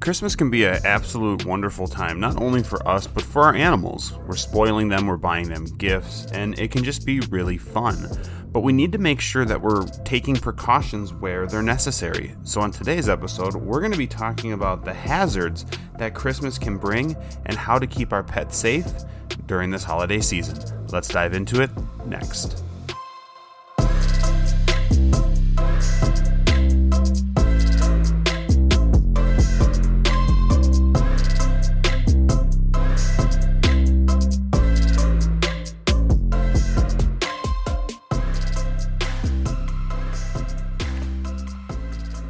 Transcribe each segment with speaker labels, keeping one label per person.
Speaker 1: Christmas can be an absolute wonderful time, not only for us, but for our animals. We're spoiling them, we're buying them gifts, and it can just be really fun. But we need to make sure that we're taking precautions where they're necessary. So, on today's episode, we're going to be talking about the hazards that Christmas can bring and how to keep our pets safe during this holiday season. Let's dive into it next.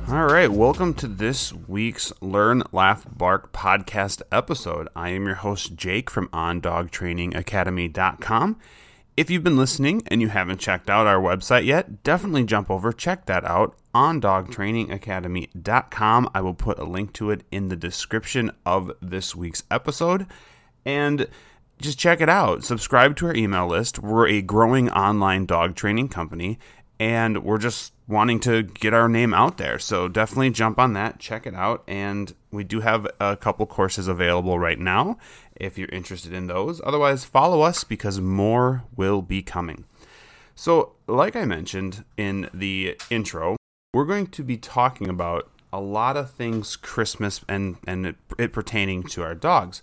Speaker 1: All right, welcome to this week's Learn, Laugh, Bark podcast episode. I am your host, Jake from OnDogTrainingAcademy.com. If you've been listening and you haven't checked out our website yet, definitely jump over, check that out on dogtrainingacademy.com. I will put a link to it in the description of this week's episode. And just check it out. Subscribe to our email list. We're a growing online dog training company, and we're just wanting to get our name out there. So definitely jump on that, check it out, and we do have a couple courses available right now if you're interested in those. Otherwise, follow us because more will be coming. So, like I mentioned in the intro, we're going to be talking about a lot of things Christmas and and it, it pertaining to our dogs.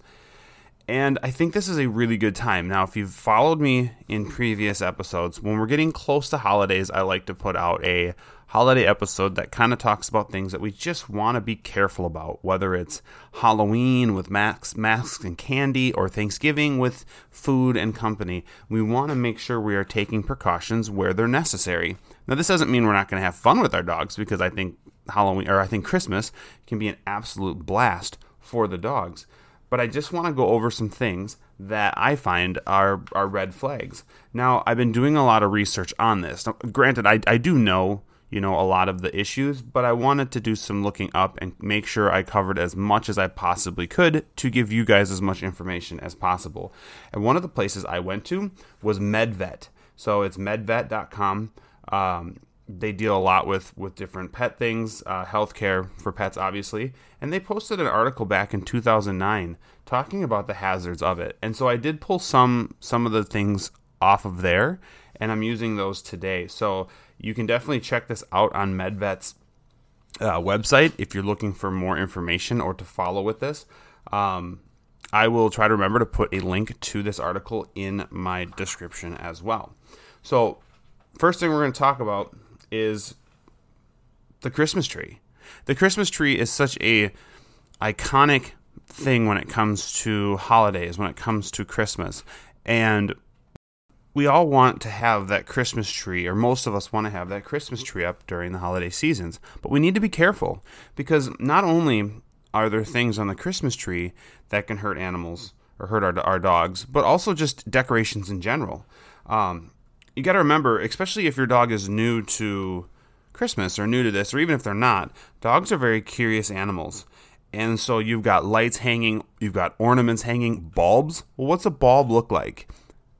Speaker 1: And I think this is a really good time. Now, if you've followed me in previous episodes, when we're getting close to holidays, I like to put out a holiday episode that kind of talks about things that we just want to be careful about, whether it's Halloween with masks, masks and candy or Thanksgiving with food and company. We want to make sure we are taking precautions where they're necessary. Now, this doesn't mean we're not going to have fun with our dogs because I think Halloween or I think Christmas can be an absolute blast for the dogs but I just want to go over some things that I find are, are red flags. Now, I've been doing a lot of research on this. Now, granted, I, I do know, you know, a lot of the issues, but I wanted to do some looking up and make sure I covered as much as I possibly could to give you guys as much information as possible. And one of the places I went to was MedVet. So it's medvet.com. Um, they deal a lot with with different pet things, uh, healthcare for pets, obviously. And they posted an article back in 2009 talking about the hazards of it. And so I did pull some some of the things off of there, and I'm using those today. So you can definitely check this out on MedVet's uh, website if you're looking for more information or to follow with this. Um, I will try to remember to put a link to this article in my description as well. So, first thing we're going to talk about is the Christmas tree. The Christmas tree is such a iconic thing when it comes to holidays, when it comes to Christmas. And we all want to have that Christmas tree, or most of us want to have that Christmas tree up during the holiday seasons. But we need to be careful because not only are there things on the Christmas tree that can hurt animals or hurt our, our dogs, but also just decorations in general. Um, you got to remember, especially if your dog is new to Christmas or new to this, or even if they're not, dogs are very curious animals. And so you've got lights hanging, you've got ornaments hanging, bulbs. Well, what's a bulb look like?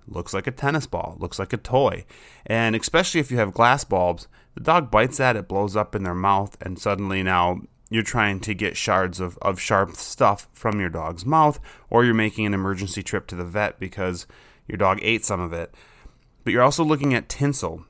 Speaker 1: Looks like a tennis ball, looks like a toy. And especially if you have glass bulbs, the dog bites that, it blows up in their mouth, and suddenly now you're trying to get shards of, of sharp stuff from your dog's mouth, or you're making an emergency trip to the vet because your dog ate some of it but you're also looking at tinsel.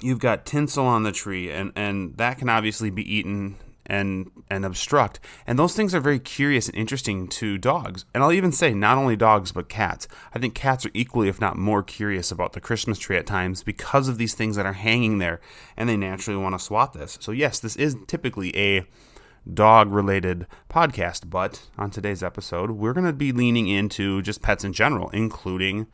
Speaker 1: You've got tinsel on the tree, and, and that can obviously be eaten and and obstruct. And those things are very curious and interesting to dogs. And I'll even say not only dogs but cats. I think cats are equally if not more curious about the Christmas tree at times because of these things that are hanging there and they naturally want to swat this. So yes, this is typically a dog related podcast, but on today's episode, we're going to be leaning into just pets in general, including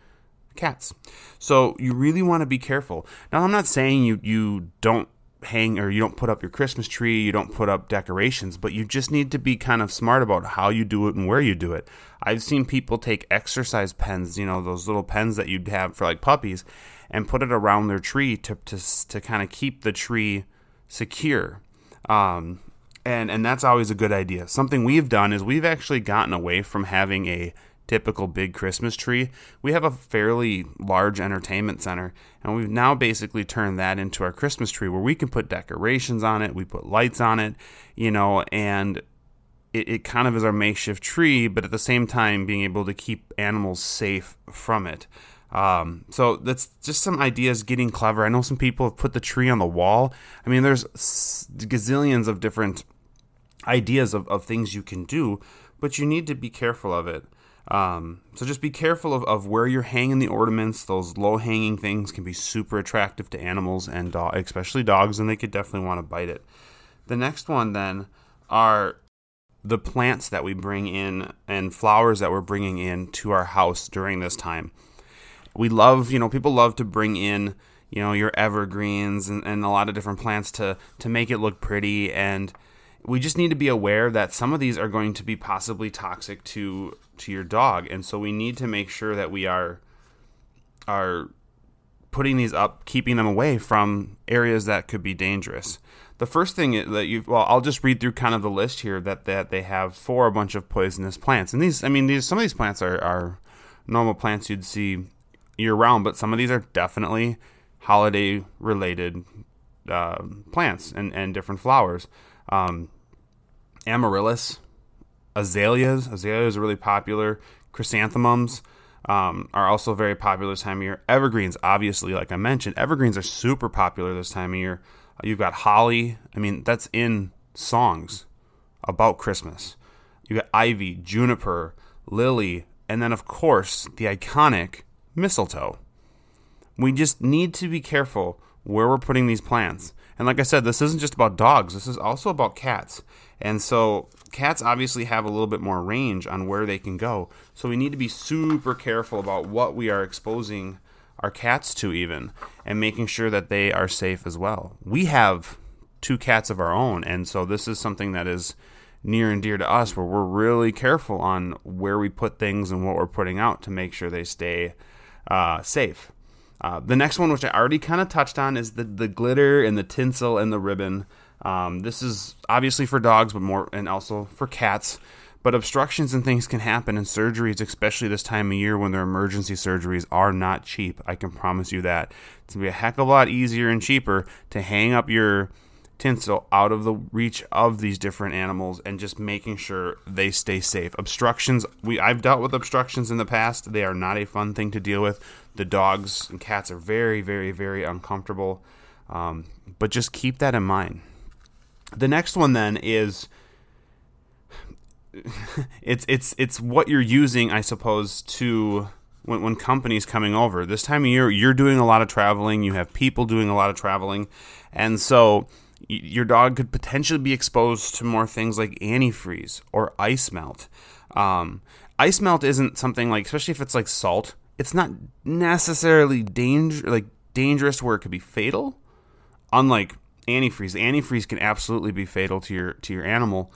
Speaker 1: cats. So you really want to be careful. Now, I'm not saying you you don't hang or you don't put up your Christmas tree, you don't put up decorations, but you just need to be kind of smart about how you do it and where you do it. I've seen people take exercise pens, you know, those little pens that you'd have for like puppies, and put it around their tree to to to kind of keep the tree secure. Um, and and that's always a good idea. Something we've done is we've actually gotten away from having a typical big Christmas tree, we have a fairly large entertainment center, and we've now basically turned that into our Christmas tree where we can put decorations on it, we put lights on it, you know, and it, it kind of is our makeshift tree, but at the same time being able to keep animals safe from it. Um, so that's just some ideas getting clever. I know some people have put the tree on the wall. I mean, there's gazillions of different ideas of, of things you can do, but you need to be careful of it. Um, so just be careful of, of where you're hanging the ornaments. Those low hanging things can be super attractive to animals and do- especially dogs, and they could definitely want to bite it. The next one then are the plants that we bring in and flowers that we're bringing in to our house during this time. We love, you know, people love to bring in, you know, your evergreens and, and a lot of different plants to to make it look pretty and we just need to be aware that some of these are going to be possibly toxic to to your dog. And so we need to make sure that we are are putting these up keeping them away from areas that could be dangerous. The first thing that you well i'll just read through kind of the list here that that they have for a bunch of poisonous plants. And these i mean these some of these plants are, are normal plants you'd see year round but some of these are definitely holiday related uh, plants and, and different flowers. Um, amaryllis, azaleas. Azaleas are really popular. Chrysanthemums um, are also very popular this time of year. Evergreens, obviously, like I mentioned, evergreens are super popular this time of year. You've got holly. I mean, that's in songs about Christmas. You got ivy, juniper, lily, and then, of course, the iconic mistletoe. We just need to be careful where we're putting these plants. And like I said, this isn't just about dogs, this is also about cats. And so cats obviously have a little bit more range on where they can go. So we need to be super careful about what we are exposing our cats to, even, and making sure that they are safe as well. We have two cats of our own, and so this is something that is near and dear to us where we're really careful on where we put things and what we're putting out to make sure they stay uh, safe. Uh, the next one, which I already kind of touched on, is the, the glitter and the tinsel and the ribbon. Um, this is obviously for dogs, but more and also for cats. But obstructions and things can happen, and surgeries, especially this time of year when their emergency surgeries are not cheap. I can promise you that. It's gonna be a heck of a lot easier and cheaper to hang up your tinsel out of the reach of these different animals and just making sure they stay safe. Obstructions, we I've dealt with obstructions in the past. They are not a fun thing to deal with. The dogs and cats are very, very, very uncomfortable. Um, but just keep that in mind. The next one then is it's it's it's what you're using, I suppose, to when when companies coming over. This time of year, you're doing a lot of traveling. You have people doing a lot of traveling, and so your dog could potentially be exposed to more things like antifreeze or ice melt. Um, ice melt isn't something like, especially if it's like salt, it's not necessarily danger like dangerous where it could be fatal. Unlike antifreeze, antifreeze can absolutely be fatal to your to your animal.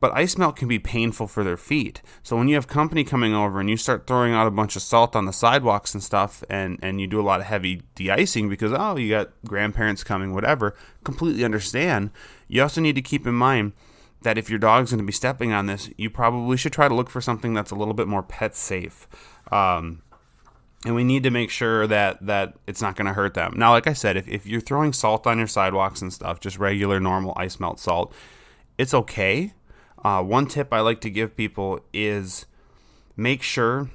Speaker 1: But ice melt can be painful for their feet. So when you have company coming over and you start throwing out a bunch of salt on the sidewalks and stuff, and, and you do a lot of heavy de-icing because oh you got grandparents coming, whatever, completely understand. You also need to keep in mind that if your dog's going to be stepping on this, you probably should try to look for something that's a little bit more pet safe. Um, and we need to make sure that that it's not going to hurt them. Now, like I said, if, if you're throwing salt on your sidewalks and stuff, just regular normal ice melt salt, it's okay uh, one tip I like to give people is make sure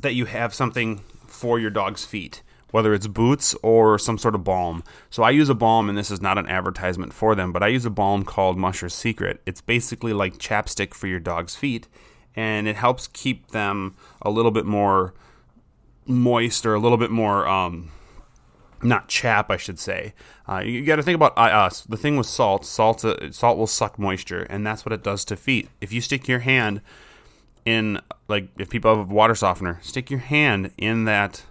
Speaker 1: that you have something for your dog's feet, whether it's boots or some sort of balm. So I use a balm, and this is not an advertisement for them, but I use a balm called Musher's Secret. It's basically like chapstick for your dog's feet, and it helps keep them a little bit more moist or a little bit more um, not chap, I should say. Uh, you got to think about uh. The thing with salt, salt, uh, salt will suck moisture, and that's what it does to feet. If you stick your hand in, like, if people have a water softener, stick your hand in that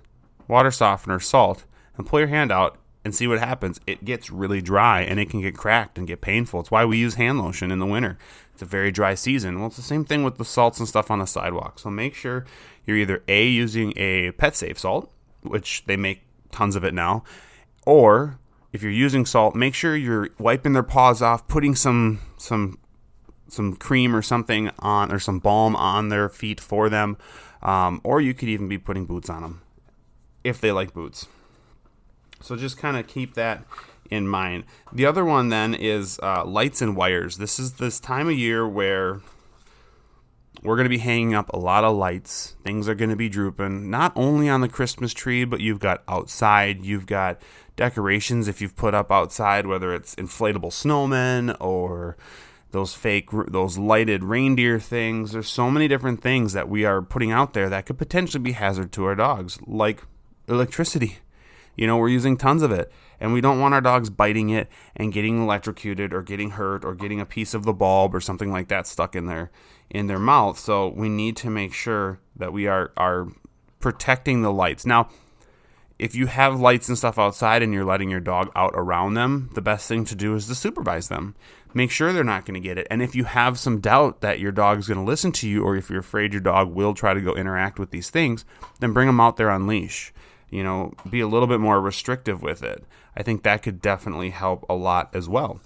Speaker 1: water softener salt and pull your hand out and see what happens. It gets really dry and it can get cracked and get painful. It's why we use hand lotion in the winter. It's a very dry season. Well, it's the same thing with the salts and stuff on the sidewalk. So make sure you're either A, using a pet safe salt, which they make tons of it now. Or if you're using salt, make sure you're wiping their paws off, putting some some some cream or something on or some balm on their feet for them. Um, or you could even be putting boots on them if they like boots. So just kind of keep that in mind. The other one then is uh, lights and wires. This is this time of year where we're going to be hanging up a lot of lights. Things are going to be drooping, not only on the Christmas tree, but you've got outside, you've got decorations if you've put up outside, whether it's inflatable snowmen or those fake, those lighted reindeer things. There's so many different things that we are putting out there that could potentially be hazard to our dogs, like electricity. You know, we're using tons of it, and we don't want our dogs biting it and getting electrocuted or getting hurt or getting a piece of the bulb or something like that stuck in their in their mouth. So we need to make sure that we are are protecting the lights. Now, if you have lights and stuff outside and you're letting your dog out around them, the best thing to do is to supervise them. Make sure they're not going to get it. And if you have some doubt that your dog is going to listen to you, or if you're afraid your dog will try to go interact with these things, then bring them out there on leash. You know, be a little bit more restrictive with it. I think that could definitely help a lot as well.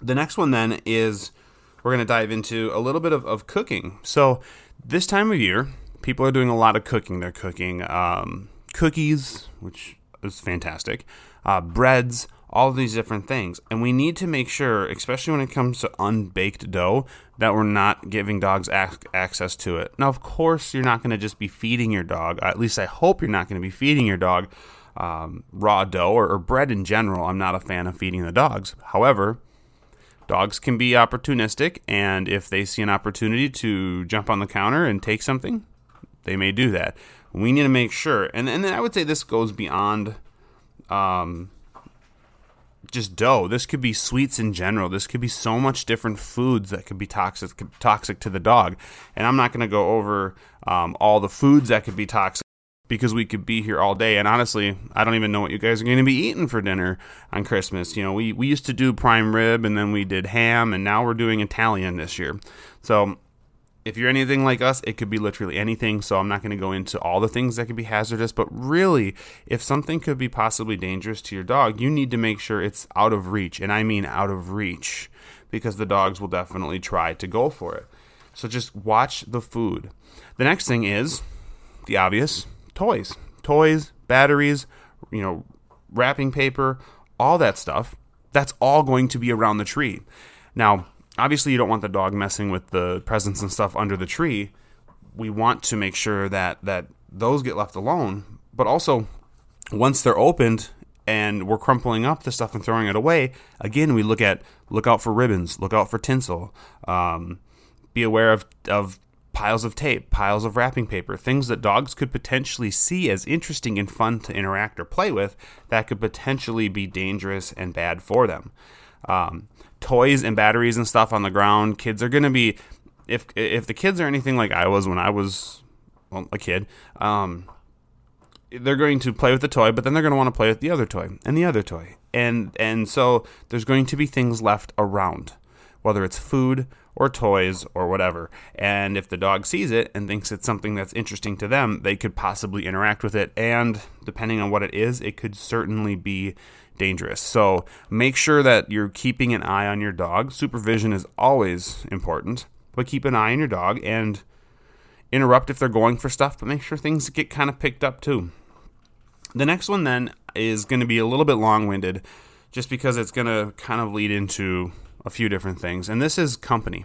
Speaker 1: The next one then is we're going to dive into a little bit of, of cooking. So, this time of year, people are doing a lot of cooking. They're cooking um, cookies, which is fantastic, uh, breads, all these different things. And we need to make sure, especially when it comes to unbaked dough, that we're not giving dogs ac- access to it. Now, of course, you're not going to just be feeding your dog, at least I hope you're not going to be feeding your dog um, raw dough or, or bread in general. I'm not a fan of feeding the dogs. However, dogs can be opportunistic, and if they see an opportunity to jump on the counter and take something, they may do that. We need to make sure, and, and then I would say this goes beyond um, just dough. This could be sweets in general. This could be so much different foods that could be toxic toxic to the dog. And I'm not going to go over um, all the foods that could be toxic because we could be here all day. And honestly, I don't even know what you guys are going to be eating for dinner on Christmas. You know, we, we used to do prime rib and then we did ham, and now we're doing Italian this year. So if you're anything like us, it could be literally anything. So I'm not going to go into all the things that could be hazardous, but really, if something could be possibly dangerous to your dog, you need to make sure it's out of reach. And I mean out of reach because the dogs will definitely try to go for it. So just watch the food. The next thing is the obvious toys. Toys, batteries, you know, wrapping paper, all that stuff. That's all going to be around the tree. Now, obviously you don't want the dog messing with the presents and stuff under the tree. We want to make sure that that those get left alone, but also once they're opened and we're crumpling up the stuff and throwing it away, again we look at look out for ribbons, look out for tinsel, um, be aware of of piles of tape, piles of wrapping paper, things that dogs could potentially see as interesting and fun to interact or play with that could potentially be dangerous and bad for them. Um, toys and batteries and stuff on the ground. Kids are going to be if if the kids are anything like I was when I was well, a kid, um, they're going to play with the toy, but then they're going to want to play with the other toy and the other toy, and and so there's going to be things left around, whether it's food or toys or whatever. And if the dog sees it and thinks it's something that's interesting to them, they could possibly interact with it, and depending on what it is, it could certainly be dangerous. So make sure that you're keeping an eye on your dog. Supervision is always important, but keep an eye on your dog and interrupt if they're going for stuff, but make sure things get kind of picked up too. The next one then is going to be a little bit long winded just because it's going to kind of lead into a few different things. And this is company.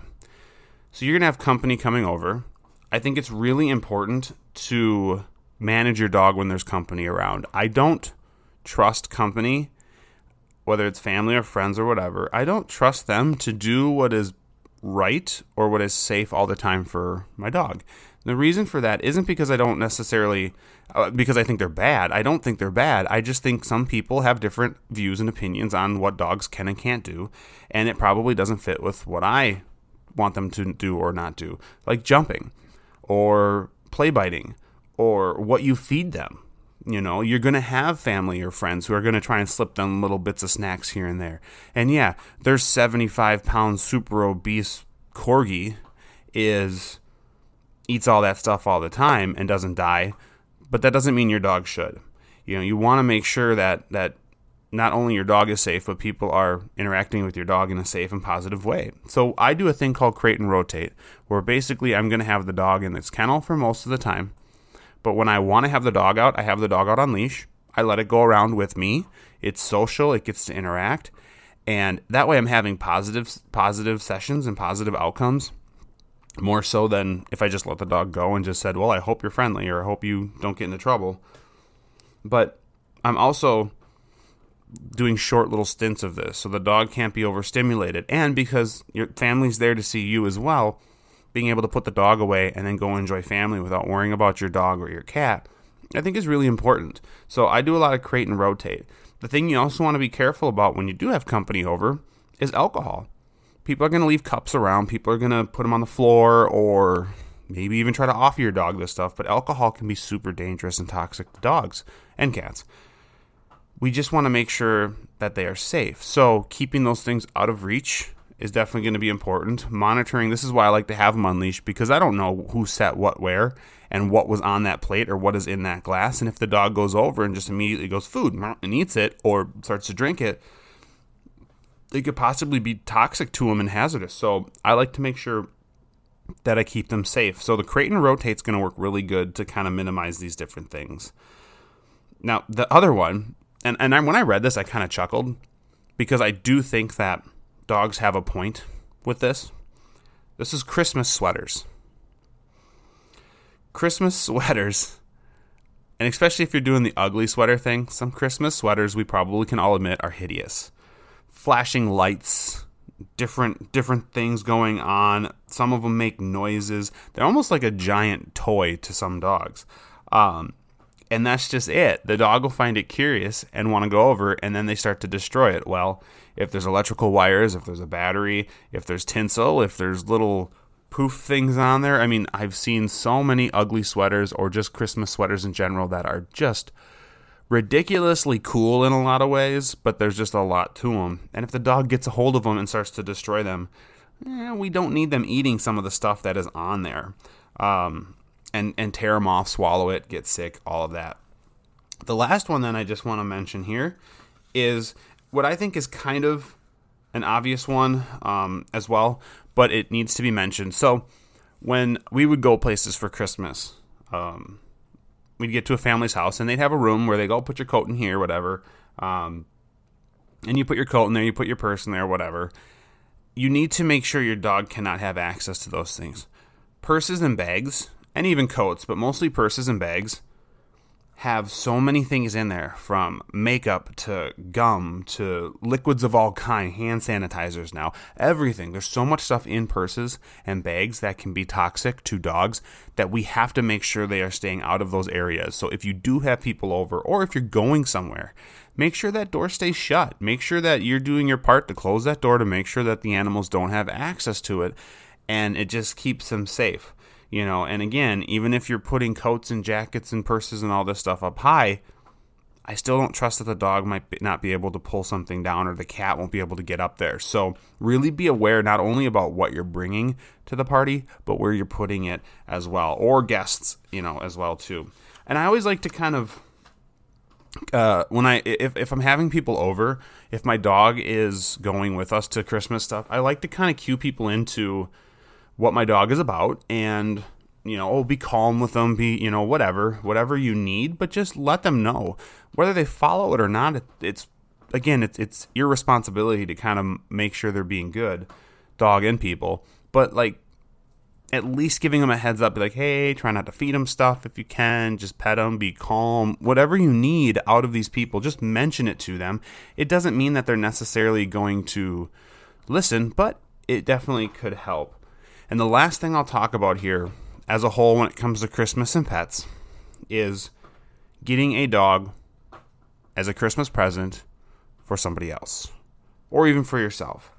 Speaker 1: So you're going to have company coming over. I think it's really important to manage your dog when there's company around. I don't trust company whether it's family or friends or whatever, I don't trust them to do what is right or what is safe all the time for my dog. The reason for that isn't because I don't necessarily uh, because I think they're bad. I don't think they're bad. I just think some people have different views and opinions on what dogs can and can't do, and it probably doesn't fit with what I want them to do or not do. Like jumping or play biting or what you feed them. You know, you're going to have family or friends who are going to try and slip them little bits of snacks here and there. And yeah, their 75 pound super obese corgi is eats all that stuff all the time and doesn't die, but that doesn't mean your dog should. You know, you want to make sure that that not only your dog is safe, but people are interacting with your dog in a safe and positive way. So I do a thing called crate and rotate, where basically I'm going to have the dog in its kennel for most of the time but when I want to have the dog out, I have the dog out on leash. I let it go around with me. It's social, it gets to interact. And that way I'm having positive positive sessions and positive outcomes. More so than if I just let the dog go and just said, "Well, I hope you're friendly or I hope you don't get into trouble." But I'm also doing short little stints of this so the dog can't be overstimulated. And because your family's there to see you as well being able to put the dog away and then go enjoy family without worrying about your dog or your cat i think is really important. So i do a lot of crate and rotate. The thing you also want to be careful about when you do have company over is alcohol people are going to leave cups around people are going to put them on the floor or maybe even try to offer your dog this stuff but alcohol can be super dangerous and toxic to dogs and cats we just want to make sure that they are safe. So, keeping those things out of reach is definitely going to be important. Monitoring, this is why I like to have them unleashed because I don't know who set what where and what was on that plate or what is in that glass. And if the dog goes over and just immediately goes food and eats it or starts to drink it, it could possibly be toxic to them and hazardous. So, I like to make sure that I keep them safe. So, the crate and rotate is going to work really good to kind of minimize these different things. Now, the other one and and I, when I read this, I kind of chuckled because I do think that dogs have a point with this. This is Christmas sweaters. Christmas sweaters, and especially if you're doing the ugly sweater thing, some Christmas sweaters we probably can all admit are hideous. Flashing lights, different different things going on. Some of them make noises. They're almost like a giant toy to some dogs. Um, and that's just it. The dog will find it curious and want to go over, and then they start to destroy it. Well, if there's electrical wires, if there's a battery, if there's tinsel, if there's little poof things on there. I mean, I've seen so many ugly sweaters or just Christmas sweaters in general that are just ridiculously cool in a lot of ways, but there's just a lot to them. And if the dog gets a hold of them and starts to destroy them, eh, we don't need them eating some of the stuff that is on there. Um, and and tear them off, swallow it, get sick, all of that. The last one that I just want to mention here is what I think is kind of an obvious one um, as well, but it needs to be mentioned. So when we would go places for Christmas, um, we'd get to a family's house and they'd have a room where they go put your coat in here, whatever. Um, and you put your coat in there, you put your purse in there, whatever. You need to make sure your dog cannot have access to those things. Purses and bags and even coats, but mostly purses and bags, have so many things in there from makeup to gum to liquids of all kind, hand sanitizers now, everything. There's so much stuff in purses and bags that can be toxic to dogs that we have to make sure they are staying out of those areas. So if you do have people over or if you're going somewhere, make sure that door stays shut. Make sure that you're doing your part to close that door to make sure that the animals don't have access to it and it just keeps them safe you know and again even if you're putting coats and jackets and purses and all this stuff up high i still don't trust that the dog might not be able to pull something down or the cat won't be able to get up there. So really be aware not only about what you're bringing to the party but where you're putting it as well or guests you know as well too. And i always like to kind of uh, when I if, if I'm having people over, if my dog is going with us to Christmas stuff, I like to kind of cue people into what my dog is about and you know, oh, be calm with them, be, you know, whatever, whatever you need, but just let them know whether they follow it or not. It, it's again, it's it's your responsibility to kind of make sure they're being good, dog and people. But like, at least giving them a heads up, be like, hey, try not to feed them stuff if you can, just pet them, be calm, whatever you need out of these people, just mention it to them. It doesn't mean that they're necessarily going to listen, but it definitely could help. And the last thing I'll talk about here, as a whole, when it comes to Christmas and pets, is getting a dog as a Christmas present for somebody else or even for yourself.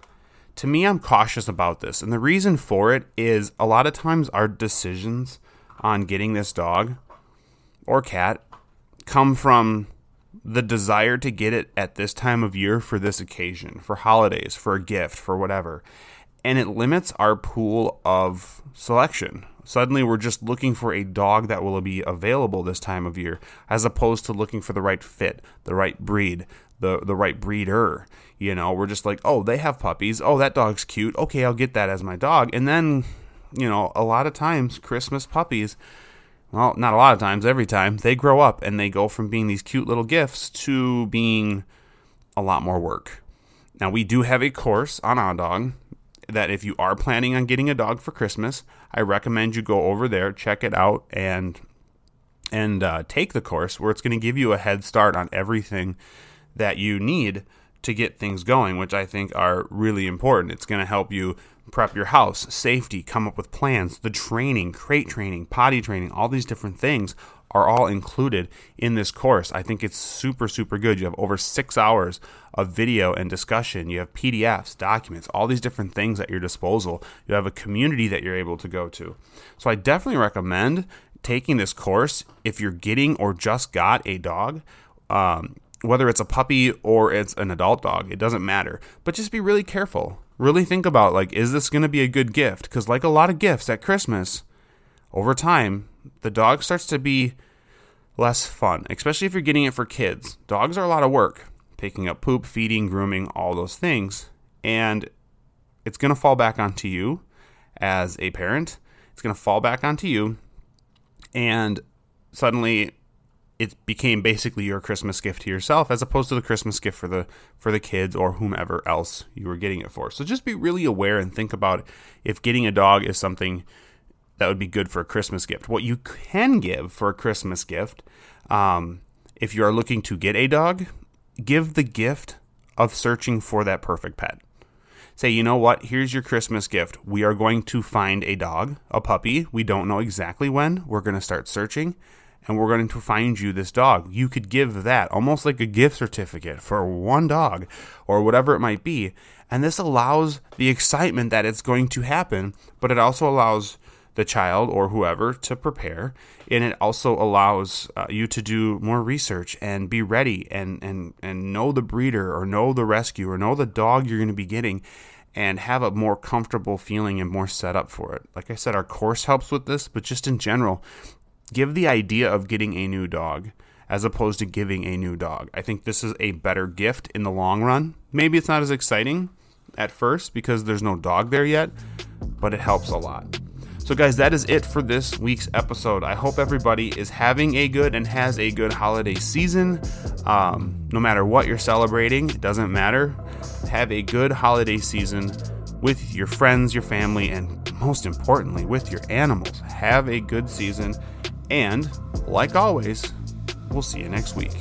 Speaker 1: To me, I'm cautious about this. And the reason for it is a lot of times our decisions on getting this dog or cat come from the desire to get it at this time of year for this occasion, for holidays, for a gift, for whatever and it limits our pool of selection. Suddenly, we're just looking for a dog that will be available this time of year, as opposed to looking for the right fit, the right breed, the the right breeder. You know, we're just like, oh, they have puppies. Oh, that dog's cute. Okay, I'll get that as my dog. And then, you know, a lot of times, Christmas puppies. Well, not a lot of times, every time, they grow up and they go from being these cute little gifts to being a lot more work. Now, we do have a course on OnDog that if you are planning on getting a dog for Christmas, I recommend you go over there, check it out, and and uh, take the course where it's going to give you a head start on everything that you need to get things going, which I think are really important. It's going to help you prep your house, safety, come up with plans, the training, crate training, potty training, all these different things are all included in this course. I think it's super, super good. You have over six hours of video and discussion. You have PDFs, documents, all these different things at your disposal. You have a community that you're able to go to. So I definitely recommend taking this course if you're getting or just got a dog. Um, whether it's a puppy or it's an adult dog, it doesn't matter. But just be really careful. Really think about like, is this going to be a good gift? Because like a lot of gifts at Christmas, over time, the dog starts to be less fun, especially if you're getting it for kids. Dogs are a lot of work, picking up poop, feeding, grooming, all those things. And it's going to fall back onto you as a parent. It's going to fall back onto you. And suddenly it became basically your Christmas gift to yourself as opposed to the Christmas gift for the for the kids or whomever else you were getting it for. So just be really aware and think about if getting a dog is something that would be good for a Christmas gift. What you can give for a Christmas gift, um, if you are looking to get a dog, give the gift of searching for that perfect pet. Say, you know what? Here's your Christmas gift. We are going to find a dog, a puppy. We don't know exactly when. We're going to start searching and we're going to find you this dog. You could give that almost like a gift certificate for one dog or whatever it might be. And this allows the excitement that it's going to happen, but it also allows the child or whoever to prepare and it also allows uh, you to do more research and be ready and and and know the breeder or know the rescue or know the dog you're going to be getting and have a more comfortable feeling and more set up for it. Like I said, our course helps with this, but just in general, give the idea of getting a new dog as opposed to giving a new dog. I think this is a better gift in the long run. Maybe it's not as exciting at first because there's no dog there yet, but it helps a lot. So, guys, that is it for this week's episode. I hope everybody is having a good and has a good holiday season. Um, no matter what you're celebrating, it doesn't matter. Have a good holiday season with your friends, your family, and most importantly, with your animals. Have a good season. And, like always, we'll see you next week.